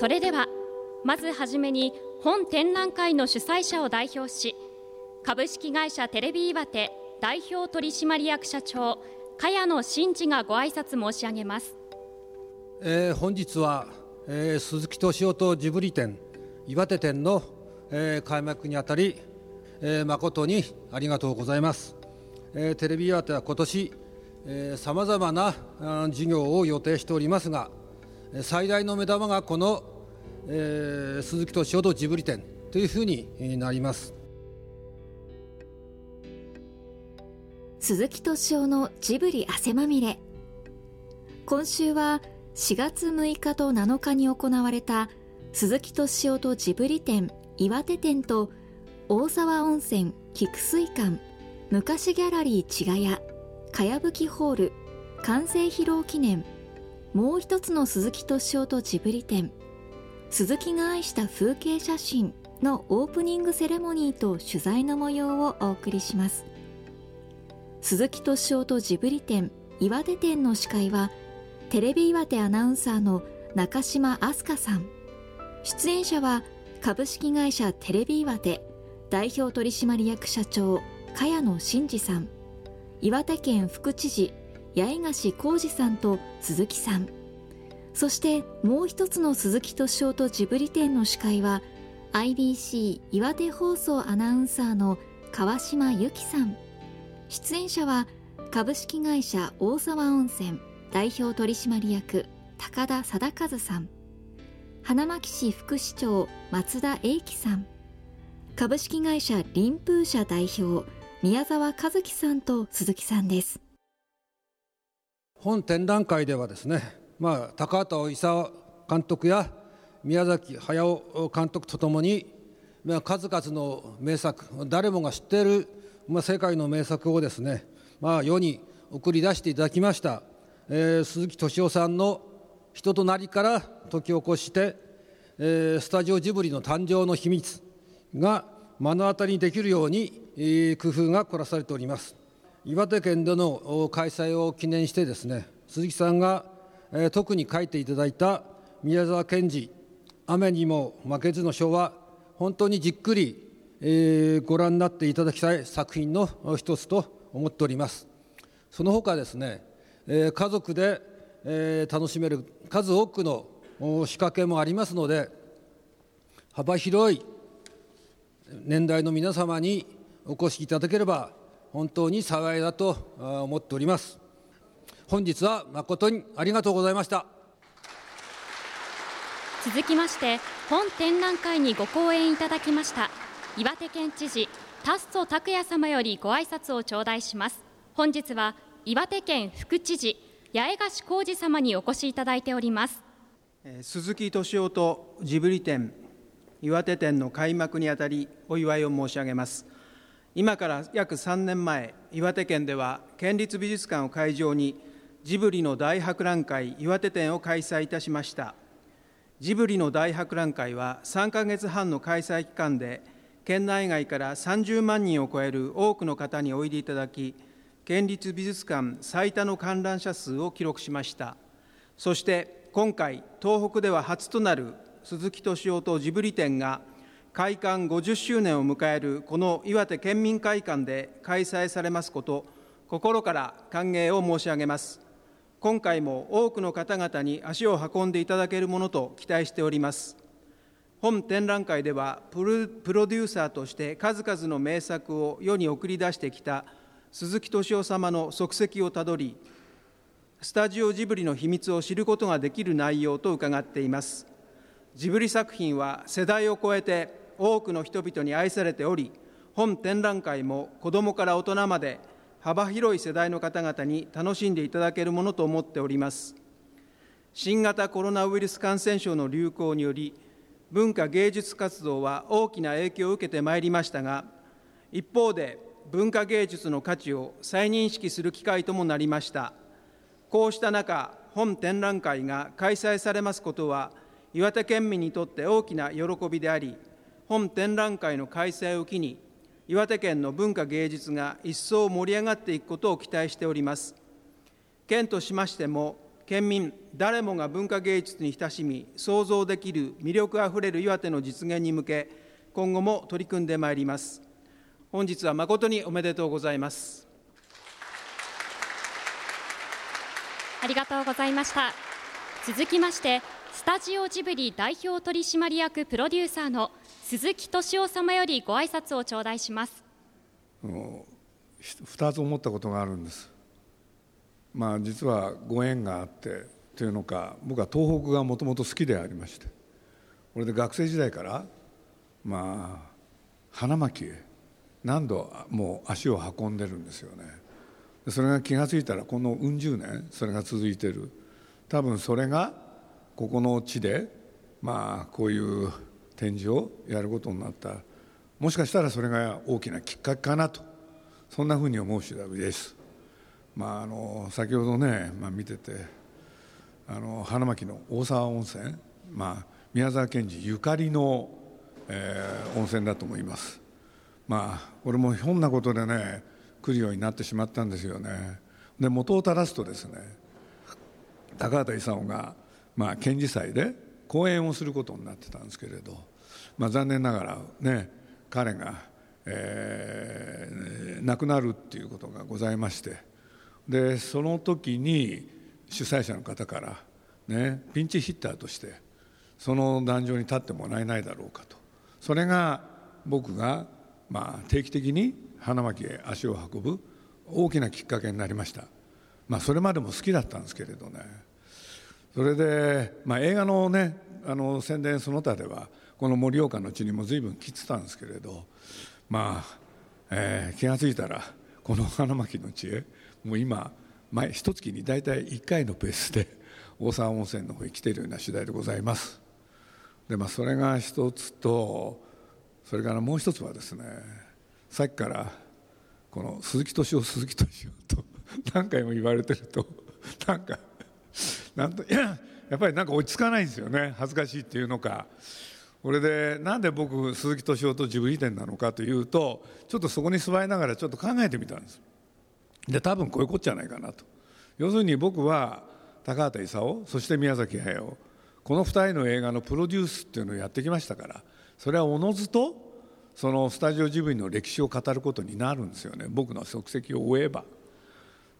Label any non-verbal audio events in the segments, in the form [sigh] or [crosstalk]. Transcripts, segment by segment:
それではまずはじめに本展覧会の主催者を代表し株式会社テレビ岩手代表取締役社長茅野真二がご挨拶申し上げます、えー、本日は、えー、鈴木敏夫とジブリ展岩手店の、えー、開幕にあたり、えー、誠にありがとうございます、えー、テレビ岩手は今年さまざまな事業を予定しておりますが最大の目玉がこの、えー、鈴木敏夫とジブリ展というふうになります。鈴木敏夫のジブリ汗まみれ。今週は4月6日と7日に行われた鈴木敏夫とジブリ展岩手展と大沢温泉菊水館昔ギャラリー千賀屋かやぶきホール完成披露記念もう一つの鈴木敏夫とジブリ展鈴木が愛した風景写真のオープニングセレモニーと取材の模様をお送りします。鈴木敏夫とジブリ展岩手展の司会はテレビ岩手アナウンサーの中島飛鳥さん。出演者は株式会社テレビ岩手代表取締役社長茅野真二さん。岩手県副知事八重樫浩二さんと鈴木さん。そしてもう一つの鈴木敏夫とジブリ展の司会は IBC 岩手放送アナウンサーの川島由紀さん。出演者は株式会社大沢温泉代表取締役高田貞和さん。花巻市副市長松田英樹さん。株式会社林風社代表宮沢和樹さんと鈴木さんです。本展覧会ではですね、まあ、高畑勲監督や宮崎駿監督とともに、まあ、数々の名作誰もが知っている、まあ、世界の名作をですね、まあ、世に送り出していただきました、えー、鈴木敏夫さんの人となりから解き起こして、えー、スタジオジブリの誕生の秘密が目の当たりにできるように、えー、工夫が凝らされております。岩手県での開催を記念してですね鈴木さんが、えー、特に書いていただいた宮沢賢治「雨にも負けず」の書は本当にじっくり、えー、ご覧になっていただきたい作品の一つと思っております。その他ですね、えー、家族で、えー、楽しめる数多くの仕掛けもありますので幅広い年代の皆様にお越しいただければ本当に幸いだと思っております。本日は誠にありがとうございました。続きまして本展覧会にご講演いただきました岩手県知事達祖拓也様よりご挨拶を頂戴します。本日は岩手県副知事八重樫浩二様にお越しいただいております。鈴木敏夫とジブリ展岩手展の開幕にあたりお祝いを申し上げます。今から約3年前岩手県では県立美術館を会場にジブリの大博覧会岩手展を開催いたしました。ジブリの大博覧会は3ヶ月半の開催期間で県内外から30万人を超える多くの方においでいただき県立美術館最多の観覧者数を記録しました。そして今回東北では初となる鈴木敏夫とジブリ展が開館50周年を迎えるこの岩手県民会館で開催されますこと心から歓迎を申し上げます。今回も多くの方々に足を運んでいただけるものと期待しております。本展覧会ではプロデューサーとして数々の名作を世に送り出してきた鈴木敏夫様の足跡をたどりスタジオジブリの秘密を知ることができる内容と伺っています。ジブリ作品は世代を超えて多くの人々に愛されており本展覧会も子どもから大人まで幅広い世代の方々に楽しんでいただけるものと思っております。新型コロナウイルス感染症の流行により文化芸術活動は大きな影響を受けてまいりましたが一方で文化芸術の価値を再認識する機会ともなりました。こうした中本展覧会が開催されますことは岩手県民にとって大きな喜びであり本展覧会の開催を機に岩手県の文化芸術が一層盛り上がっていくことを期待しております。県としましても県民誰もが文化芸術に親しみ想像できる魅力あふれる岩手の実現に向け今後も取り組んでまいります。本日は誠におめでとうございます。ありがとうございました。続きましてスタジオジブリ代表取締役プロデューサーの鈴木敏夫様よりご挨拶を頂戴します。2つ思ったことがあるんです。まあ実はご縁があってというのか僕は東北がもともと好きでありまして。これで学生時代からまあ花巻へ何度もう足を運んでるんですよね。それが気が付いたらこのうん十年それが続いてる。多分それがここの地でまあこういう展示をやることになったもしかしたらそれが大きなきっかけかなとそんなふうに思う次第です。まあ、あの先ほどね、まあ、見ててあの花巻の大沢温泉、まあ、宮沢賢治ゆかりの、えー、温泉だと思います。まあ、俺もひょんなことでね来るようになってしまったんですよね。で元を垂らすとですね高畑勲が、まあ、県知祭で講演をすることになってたんですけれど、まあ、残念ながらね彼が、えー、亡くなるっていうことがございましてでその時に主催者の方から、ね、ピンチヒッターとしてその壇上に立ってもらえないだろうかと。それが僕が、まあ、定期的に花巻へ足を運ぶ大きなきっかけになりました、まあ、それまでも好きだったんですけれどね。それで、まあ、映画の,、ね、あの宣伝その他ではこの盛岡の地にも随分来てたんですけれどまあ、えー、気が付いたらこの花巻の地へもう今毎一月に大体1回のペースで大沢温泉の方へ来ているような次第でございます。で、まあ、それが一つとそれからもう一つはですねさっきからこの鈴木敏夫鈴木敏夫と [laughs] 何回も言われてると [laughs] なんかなんといややっぱりなんか落ち着かないんですよね。恥ずかしいっていうのか。これでなんで僕鈴木敏夫とジブリ展なのかというとちょっとそこに座りながらちょっと考えてみたんです。で多分こういうことじゃないかなと。要するに僕は高畑勲そして宮崎駿この2人の映画のプロデュースっていうのをやってきましたからそれはおのずとそのスタジオジブリの歴史を語ることになるんですよね。僕の足跡を追えば。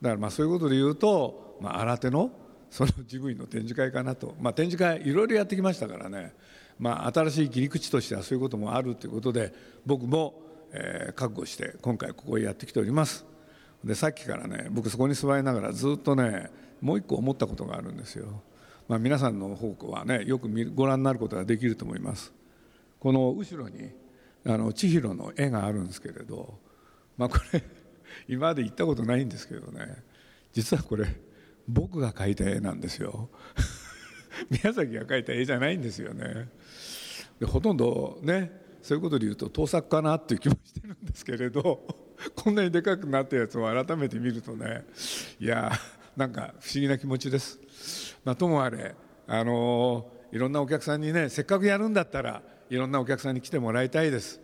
だからまあそういうことで言うと、まあ、新手のそのジブリの展示会かなと、まあ、展示会いろいろやってきましたからね、まあ、新しい切り口としてはそういうこともあるということで僕も、えー、覚悟して今回ここへやってきております。でさっきからね僕そこに座りながらずっとねもう一個思ったことがあるんですよ、まあ、皆さんの方向はねよくご覧になることができると思います。この後ろにあの千尋の絵があるんですけれど、まあ、これ [laughs] 今まで行ったことないんですけどね実はこれ僕が描いた絵なんですよ。[laughs] 宮崎が描いた絵じゃないんですよね。でほとんどねそういうことで言うと盗作かなっていう気もしてるんですけれど [laughs] こんなにでかくなったやつを改めて見るとねいやなんか不思議な気持ちです、まあ、ともあれあのいろんなお客さんにねせっかくやるんだったらいろんなお客さんに来てもらいたいです。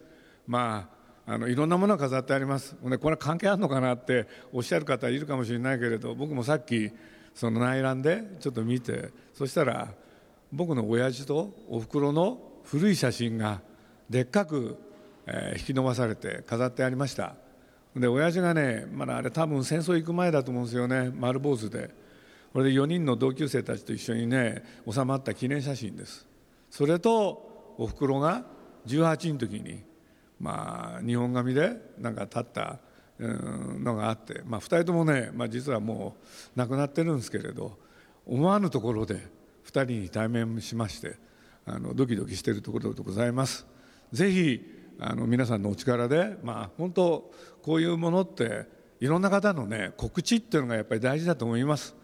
まああのいろんなものが飾ってあります、ね、これは関係あるのかなっておっしゃる方いるかもしれないけれど僕もさっきその内覧でちょっと見てそしたら僕の親父とおふくろの古い写真がでっかく、え、引き伸ばされて飾ってありました。で親父がねまだあれ多分戦争行く前だと思うんですよね。丸坊主で。これで4人の同級生たちと一緒にね収まった記念写真です。それとおふくろが18の時にまあ日本髪でなんか立ったのがあって、まあ、2人ともね、まあ、実はもう亡くなってるんですけれど。思わぬところで2人に対面しましてあのドキドキしているところでございます。ぜひあの皆さんのお力で、まあ、本当こういうものっていろんな方の、ね、告知っていうのがやっぱり大事だと思います。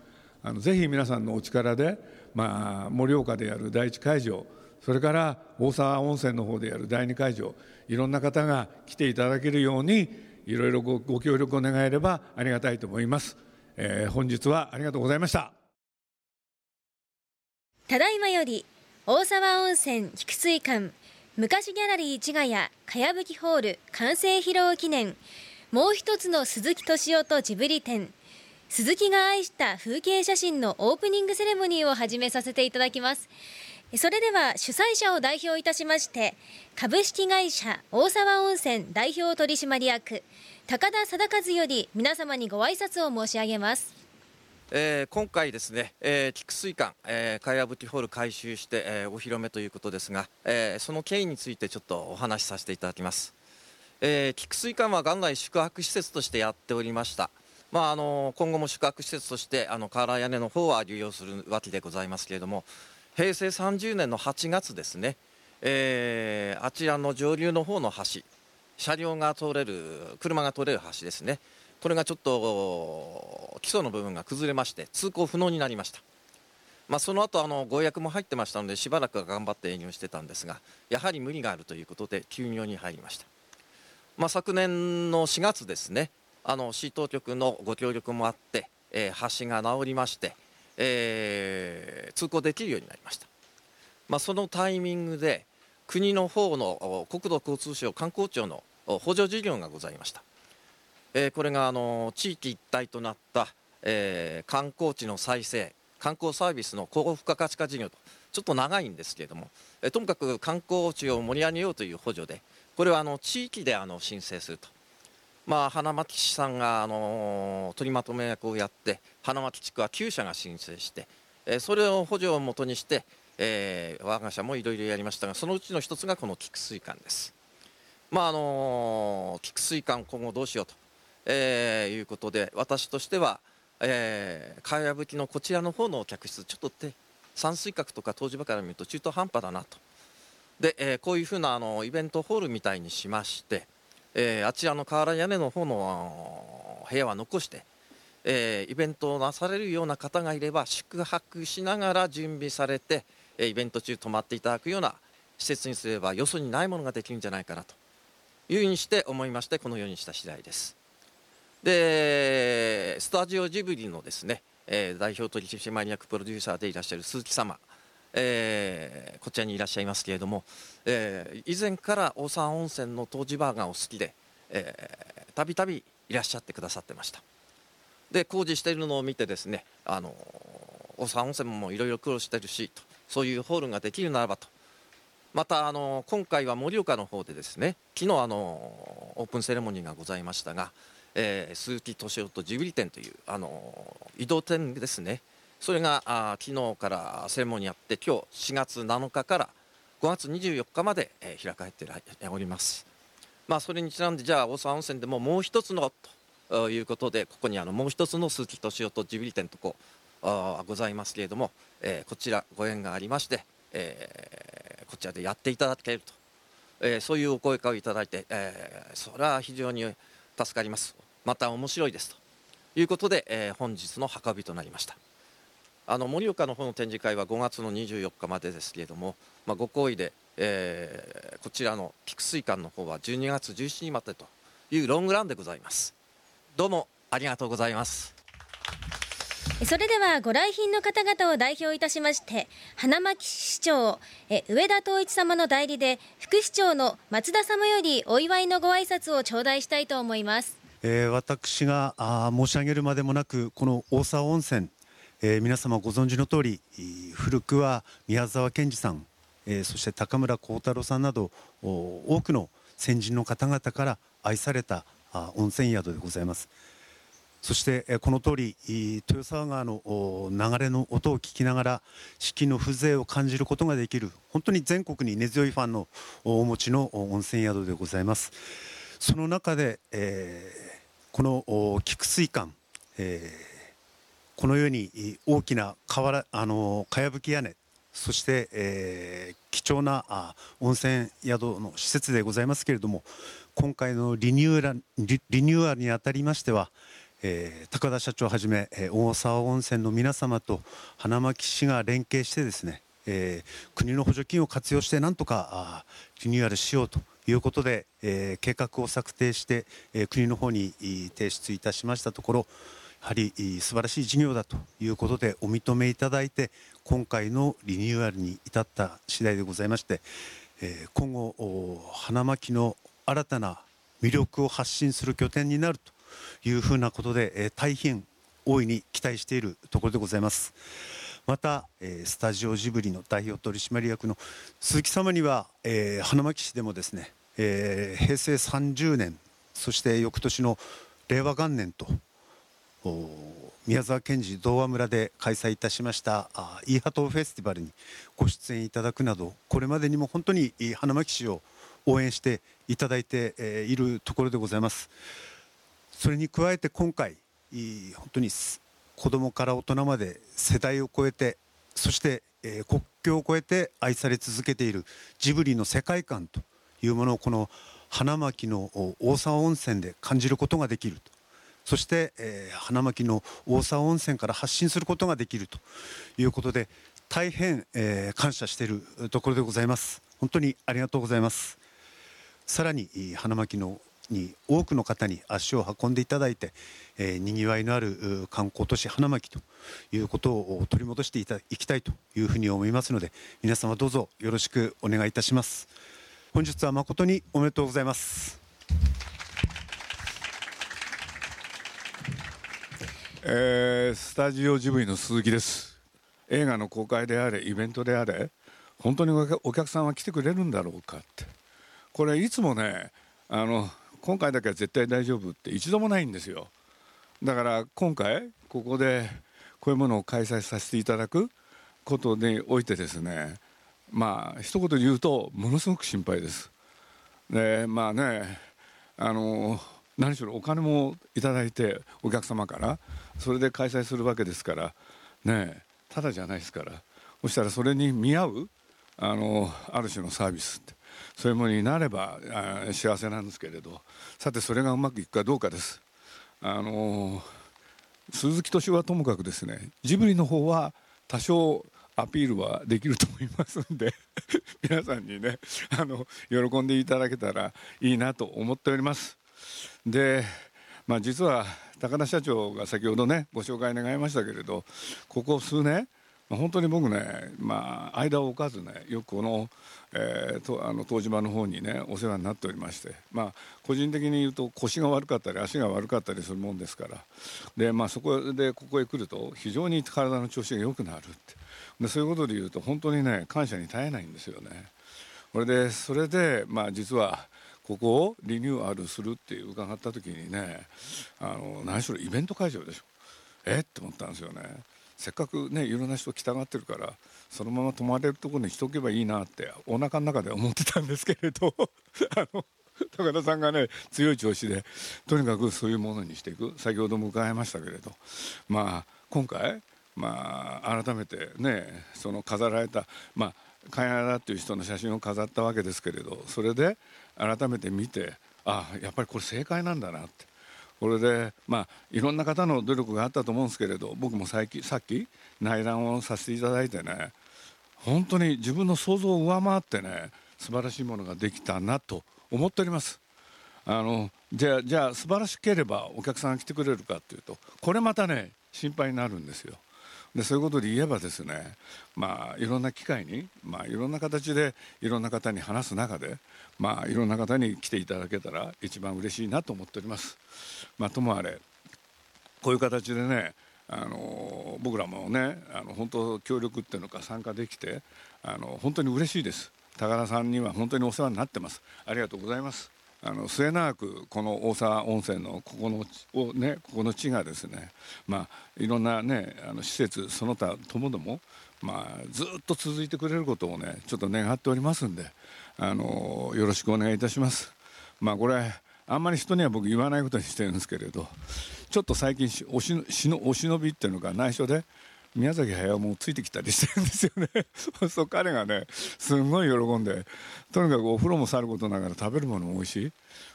あのぜひ皆さんのお力で、まあ、盛岡でやる第一会場それから大沢温泉の方でやる第二会場いろんな方が来ていただけるようにいろいろごご協力を願えればありがたいと思います、えー、本日はありがとうございましたただいまより大沢温泉菊水館昔ギャラリー市ヶ谷かやぶきホール完成披露記念もう一つの鈴木敏夫とジブリ展。鈴木が愛した風景写真のオープニングセレモニーを始めさせていただきます。それでは主催者を代表いたしまして株式会社大沢温泉代表取締役高田貞和より皆様にご挨拶を申し上げます。えー、今回ですね、えー、菊水館、えー、茅葺きホール改修して、えー、お披露目ということですが、えー、その経緯についてちょっとお話しさせていただきます、えー、菊水館は元来宿泊施設としてやっておりました。まあ、あの今後も宿泊施設としてあの瓦屋根の方は利用するわけでございますけれども平成30年の8月ですね、えー、あちらの上流の方の橋車両が通れる車が通れる橋ですね。これがちょっと基礎の部分が崩れまして通行不能になりました、まあ、その後あのご予約も入ってましたのでしばらく頑張って営業してたんですがやはり無理があるということで休業に入りました、まあ、昨年の4月ですねあの市当局のご協力もあって、えー、橋が直りまして、えー、通行できるようになりました、まあ、そのタイミングで国の方の国土交通省観光庁の補助事業がございました。えー、これがあの地域一体となった、えー、観光地の再生観光サービスの高付加価値化事業とちょっと長いんですけれども、えー、ともかく観光地を盛り上げようという補助でこれはあの地域であの申請すると、まあ、花巻市さんがあの取りまとめ役をやって花巻地区は9社が申請して、えー、それを補助をもとにして、えー、我が社もいろいろやりましたがそのうちの一つがこの菊水館です。まああの菊水館今後どうしようとえー、いうことで私としては、えー、かやぶきのこちらの方の客室ちょっとって山水閣とか湯治場から見ると中途半端だなとで、えー、こういうふうなあのイベントホールみたいにしまして、えー、あちらの瓦屋根の方の部屋は残して、えー、イベントをなされるような方がいれば宿泊しながら準備されて、えイベント中泊まっていただくような施設にすればよそにないものができるんじゃないかなというふうにして思いましてこのようにした次第です。でスタジオジブリのですね、えー、代表取締役プロデューサーでいらっしゃる鈴木様、えー、こちらにいらっしゃいますけれども、えー、以前から大沢温泉の湯治バーガーを好きでたびたびいらっしゃってくださってました。で工事しているのを見てですねあの大沢温泉もいろいろ苦労してるしとそういうホールができるならばと。またあの今回は盛岡の方でですね昨日あのオープンセレモニーがございましたがえー、鈴木敏夫とジブリ展という、あの移動展ですね。それがあ昨日からセレモニーやって今日4月7日から5月24日まで、えー、開かれております、まあ、それにちなんでじゃあ大沢温泉でももう一つのということでここにあのもう一つの鈴木敏夫とジブリ展とこうあございますけれども、えー、こちらご縁がありまして、えー、こちらでやっていただけると、えー、そういうお声かをいただいて、えー、それは非常に助かります。また面白いですと。いうことで、えー、本日の墓日となりました。あの盛岡の方の展示会は5月の24日までですけれども、まあ、ご厚意で、えー、こちらの菊水館の方は12月17日までというロングランでございます。どうもありがとうございます。それではご来賓の方々を代表いたしまして花巻市長え上田統一様の代理で副市長の松田様よりお祝いのご挨拶を頂戴したいと思います、えー、私があ申し上げるまでもなくこの大沢温泉、えー、皆様ご存知の通り古くは宮沢賢治さん、えー、そして高村光太郎さんなど多くの先人の方々から愛された温泉宿でございます。そしてこの通り豊沢川の流れの音を聞きながら四季の風情を感じることができる本当に全国に根強いファンのお持ちの温泉宿でございます。その中で、えー、この菊水館、えー、このように大きな瓦あのかやぶき屋根そして、えー、貴重な温泉宿の施設でございますけれども今回のリニューアルにあたりましてはえー、高田社長はじめ、えー、大沢温泉の皆様と花巻市が連携してですね、えー、国の補助金を活用してなんとかリニューアルしようということで、えー、計画を策定して、えー、国の方に提出いたしましたところやはり素晴らしい事業だということでお認めいただいて今回のリニューアルに至った次第でございまして、えー、今後花巻の新たな魅力を発信する拠点になるというふうなことで、え、大変大いに期待しているところでございます。また、え、スタジオジブリの代表取締役の鈴木様には、え、花巻市でもですね、え、平成30年そして翌年の令和元年と宮沢賢治童話村で開催いたしましたイーハトフェスティバルにご出演いただくなどこれまでにも本当に花巻市を応援していただいているところでございます。それに加えて今回本当に子どもから大人まで世代を超えてそして国境を越えて愛され続けているジブリの世界観というものをこの花巻の大沢温泉で感じることができると。そして、えー、花巻の大沢温泉から発信することができると。いうことで大変、えー、感謝しているところでございます。本当にありがとうございます。さらに花巻のに多くの方に足を運んでいただいて、えー、にぎわいのある観光都市花巻ということを取り戻していたいきたいというふうに思いますので皆様どうぞよろしくお願いいたします。本日は誠におめでとうございます。えー、スタジオジブリの鈴木です。映画の公開であれイベントであれ本当にお客さんは来てくれるんだろうかって。これいつもねあの今回だけは絶対大丈夫って一度もないんですよ。だから今回ここでこういうものを開催させていただくことにおいてですねまあ一言で言うとものすごく心配です。でまあねあの何しろお金もいただいてお客様からそれで開催するわけですからねただじゃないですからそしたらそれに見合うあのある種のサービスって。そういうものになれば幸せなんですけれどさてそれがうまくいくかどうかです。あの鈴木敏夫はともかくですねジブリの方は多少アピールはできると思いますんで [laughs] 皆さんにねあの喜んでいただけたらいいなと思っておりますで、まあ、実は高田社長が先ほどねご紹介願いましたけれどここ数年本当に僕ね、まあ、間を置かずねよくこの,、えー、とあの東島の方にねお世話になっておりまして、まあ、個人的に言うと腰が悪かったり足が悪かったりするもんですからで、まあ、そこでここへ来ると非常に体の調子が良くなるって。でそういうことで言うと本当にね感謝に絶えないんですよね。これでそれで、まあ、実はここをリニューアルするって伺った時にねあの何しろイベント会場でしょ。え？って思ったんですよね。せっかくねいろんな人来たがってるからそのまま泊まれるところにしとけばいいなってお腹の中で思ってたんですけれど [laughs] あの高田さんがね強い調子でとにかくそういうものにしていく。先ほども伺いましたけれど。まあ今回まあ改めてねその飾られたまあカヤラっていう人の写真を飾ったわけですけれどそれで改めて見てあやっぱりこれ正解なんだなって。これでまあいろんな方の努力があったと思うんですけれど僕も最近さっき内覧をさせていただいてね本当に自分の想像を上回ってね素晴らしいものができたなと思っております。あのじゃあじゃあ素晴らしければお客さんが来てくれるかっていうとこれまたね心配になるんですよ。でそういうことで言えばですね、まあ、いろんな機会に、まあ、いろんな形でいろんな方に話す中で、まあ、いろんな方に来ていただけたら一番嬉しいなと思っております。まあ、ともあれこういう形でねあの僕らもねあの本当協力っていうのか参加できてあの本当に嬉しいです。高田さんには本当にお世話になってます。ありがとうございます。あの末永くこの大沢温泉のここのを、ね、ここの地がですね、まあ、いろんな、ね、あの施設その他ともども、まあ、ずっと続いてくれることをねちょっと願っておりますんであのよろしくお願いいたします。まあ、これあんまり人には僕言わないことにしてるんですけれどちょっと最近おししのお忍びっていうのが内緒で宮崎駿もついてきたりしてるんですよね。[laughs] そう彼がねすごい喜んでとにかくお風呂もさることながら食べるものも美味しい。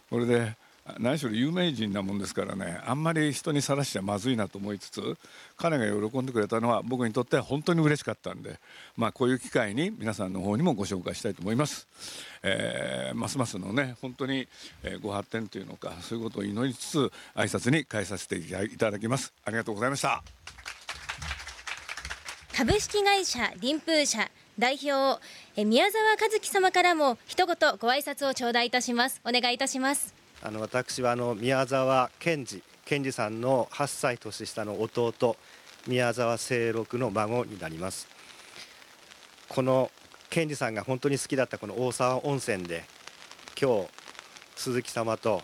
これで何しろ有名人なもんですからねあんまり人にさらしちゃまずいなと思いつつ彼が喜んでくれたのは僕にとっては本当に嬉しかったんで、まあ、こういう機会に皆さんの方にもご紹介したいと思います、えー、ますますのね本当にご発展というのかそういうことを祈りつつ挨拶に変えさせていただきます。ありがとうございました。株式会社林風社代表宮沢和樹様からも一言ご挨拶を頂戴いたします。お願いいたします。あの私はあの宮沢賢治賢治さんの8歳年下の弟宮沢清六の孫になります。この賢治さんが本当に好きだったこの大沢温泉で今日鈴木様と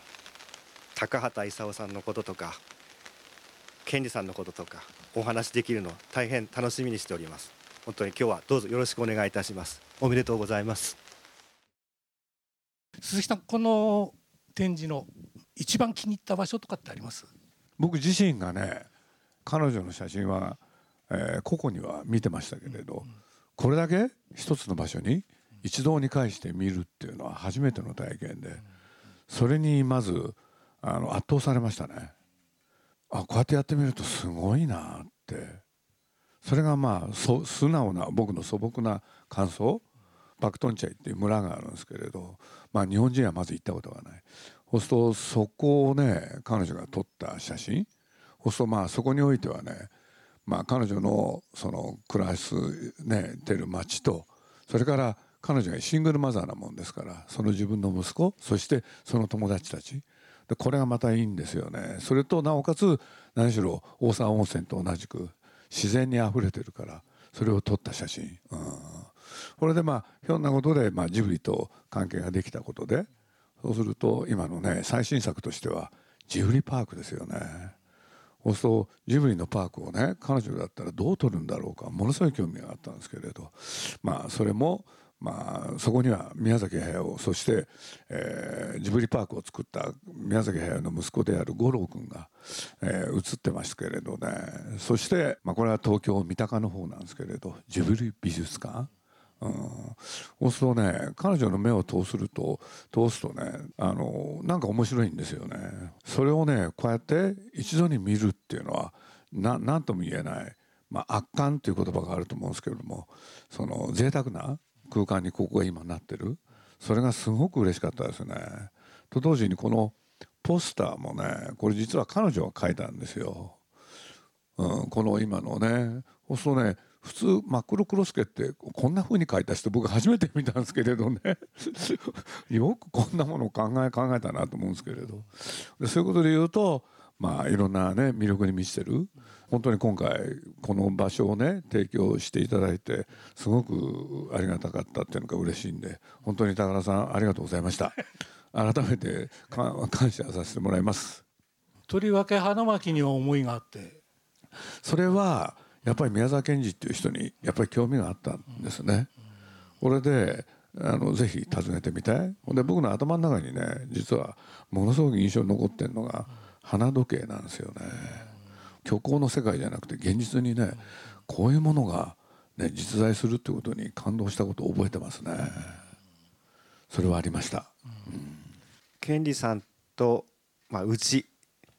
高畑勲さんのこととか賢治さんのこととかお話できるのを大変楽しみにしております。本当に今日はどうぞよろしくお願いいたします。おめでとうございます。鈴木さんこの展示の一番気に入った場所とかってあります？僕自身がね彼女の写真は、えー、個々には見てましたけれど、これだけ一つの場所に一堂に会して見るっていうのは初めての体験でそれにまずあの圧倒されましたねあこうやってやってみるとすごいなって。それがまあ素直な僕の素朴な感想バクトンチャイっていう村があるんですけれど、まあ、日本人はまず行ったことがない。そうするとそこをね彼女が撮った写真そうするとまあそこにおいてはね、まあ、彼女のその暮らすねてる町とそれから彼女がシングルマザーなもんですからその自分の息子そしてその友達たちでこれがまたいいんですよね。それとなおかつ何しろ大沢温泉と同じく自然にあふれてるからそれを撮った写真、うん、これでまあひょんなことで、まあ、ジブリと関係ができたことでそうすると今のね最新作としてはジブリパークですよね。そうするとジブリのパークをね彼女だったらどう撮るんだろうかものすごい興味があったんですけれど。まあそれもまあ、そこには宮崎駿そして、えー、ジブリパークを作った宮崎駿の息子である五郎君が、えー、映ってますけれどね。そして、まあ、これは東京三鷹の方なんですけれどジブリ美術館。うん、そうするとね彼女の目を通すると通すとねあのなんか面白いんですよね。それをねこうやって一度に見るっていうのは何とも言えない、まあ、圧巻という言葉があると思うんですけれどもその贅沢な空間にここが今なってるそれがすごく嬉しかったですね。と同時にこのポスターもねこれ実は彼女が書いたんですよ。うん、この今のねそうするとね普通マクロクロスケってこんな風に書いた人僕初めて見たんですけれどね [laughs] よくこんなものを考え考えたなと思うんですけれどでそういうことで言うとまあいろんなね魅力に満ちてる。本当に今回この場所をね提供していただいてすごくありがたかったっていうのが嬉しいんで本当に高田さんありがとうございました。[laughs] 改めて感謝させてもらいます。とりわけ花巻には思いがあって。それはやっぱり宮沢賢治っていう人にやっぱり興味があったんですね、これであのぜひ訪ねてみたい。で僕の頭の中にね実はものすごく印象に残ってるのが花時計なんですよね、虚構の世界じゃなくて現実にねこういうものが、ね、実在するってことに感動したことを覚えてますね。それはありました、うん、健二さんと、まあ、うち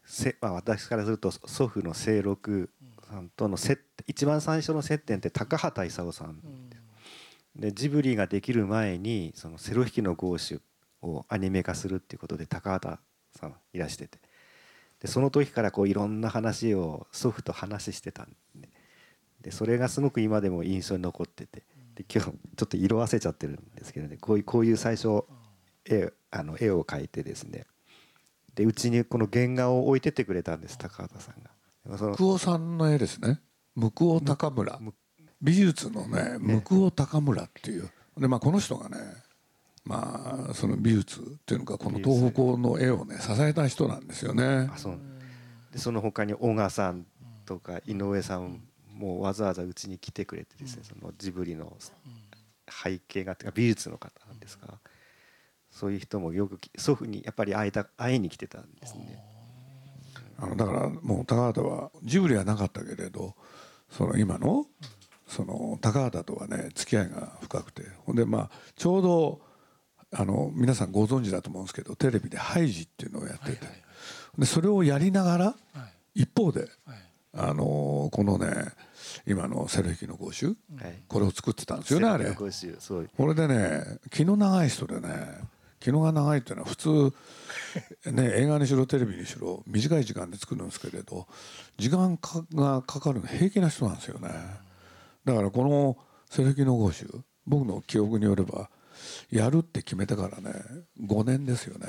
せ、まあ、私からすると祖父の清六さんとの接一番最初の接点って高畑勲さん。でジブリができる前にそのセロ弾きのゴーシュをアニメ化するっていうことで高畑さんいらしててでその時からこういろんな話を祖父と話してたんで。でそれがすごく今でも印象に残ってて。で今日ちょっと色あせちゃってるんですけどね。こういうこういう最初絵あの絵を描いてですね。でうちにこの原画を置いてってくれたんです高畑さんが。向尾さんの絵ですね。向尾高村。美術のね向尾高村っていう。で、まあ、この人がねまあ、その美術っていうのかこの東北の絵をね支えた人なんですよね。あそうでその他に小川さんとか井上さんもわざわざうちに来てくれてですね、そのジブリの背景が美術の方なんですが、そういう人もよく祖父にやっぱり会えた会いに来てたんですね。あのだからもう高畑はジブリはなかったけれどその今のその高畑とはね付き合いが深くてほんでまあちょうどあの皆さんご存知だと思うんですけどテレビで「ハイジ」っていうのをやってて、でそれをやりながら、一方で、あのこのね今のセルヒキの合衆、これを作ってたんですよねあれ。これでね気の長い人でね気のが長いっていうのは普通 [laughs] ね映画にしろテレビにしろ短い時間で作るんですけれど時間がかかるの平気な人なんですよね。だからこのセルヒキの合衆僕の記憶によればやるって決めたからね。5年ですよね。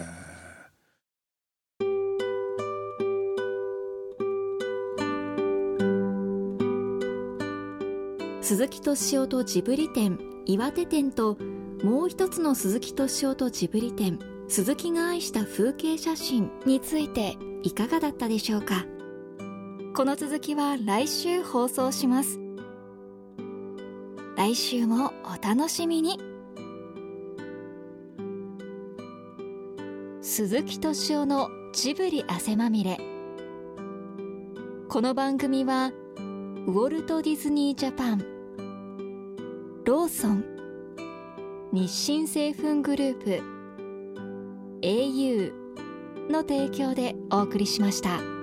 鈴木敏夫とジブリ展岩手展ともう一つの鈴木敏夫とジブリ展鈴木が愛した風景写真についていかがだったでしょうか？この続きは来週放送します。来週もお楽しみに。鈴木敏夫のジブリ汗まみれこの番組はウォルト・ディズニー・ジャパンローソン日清製粉グループ au の提供でお送りしました。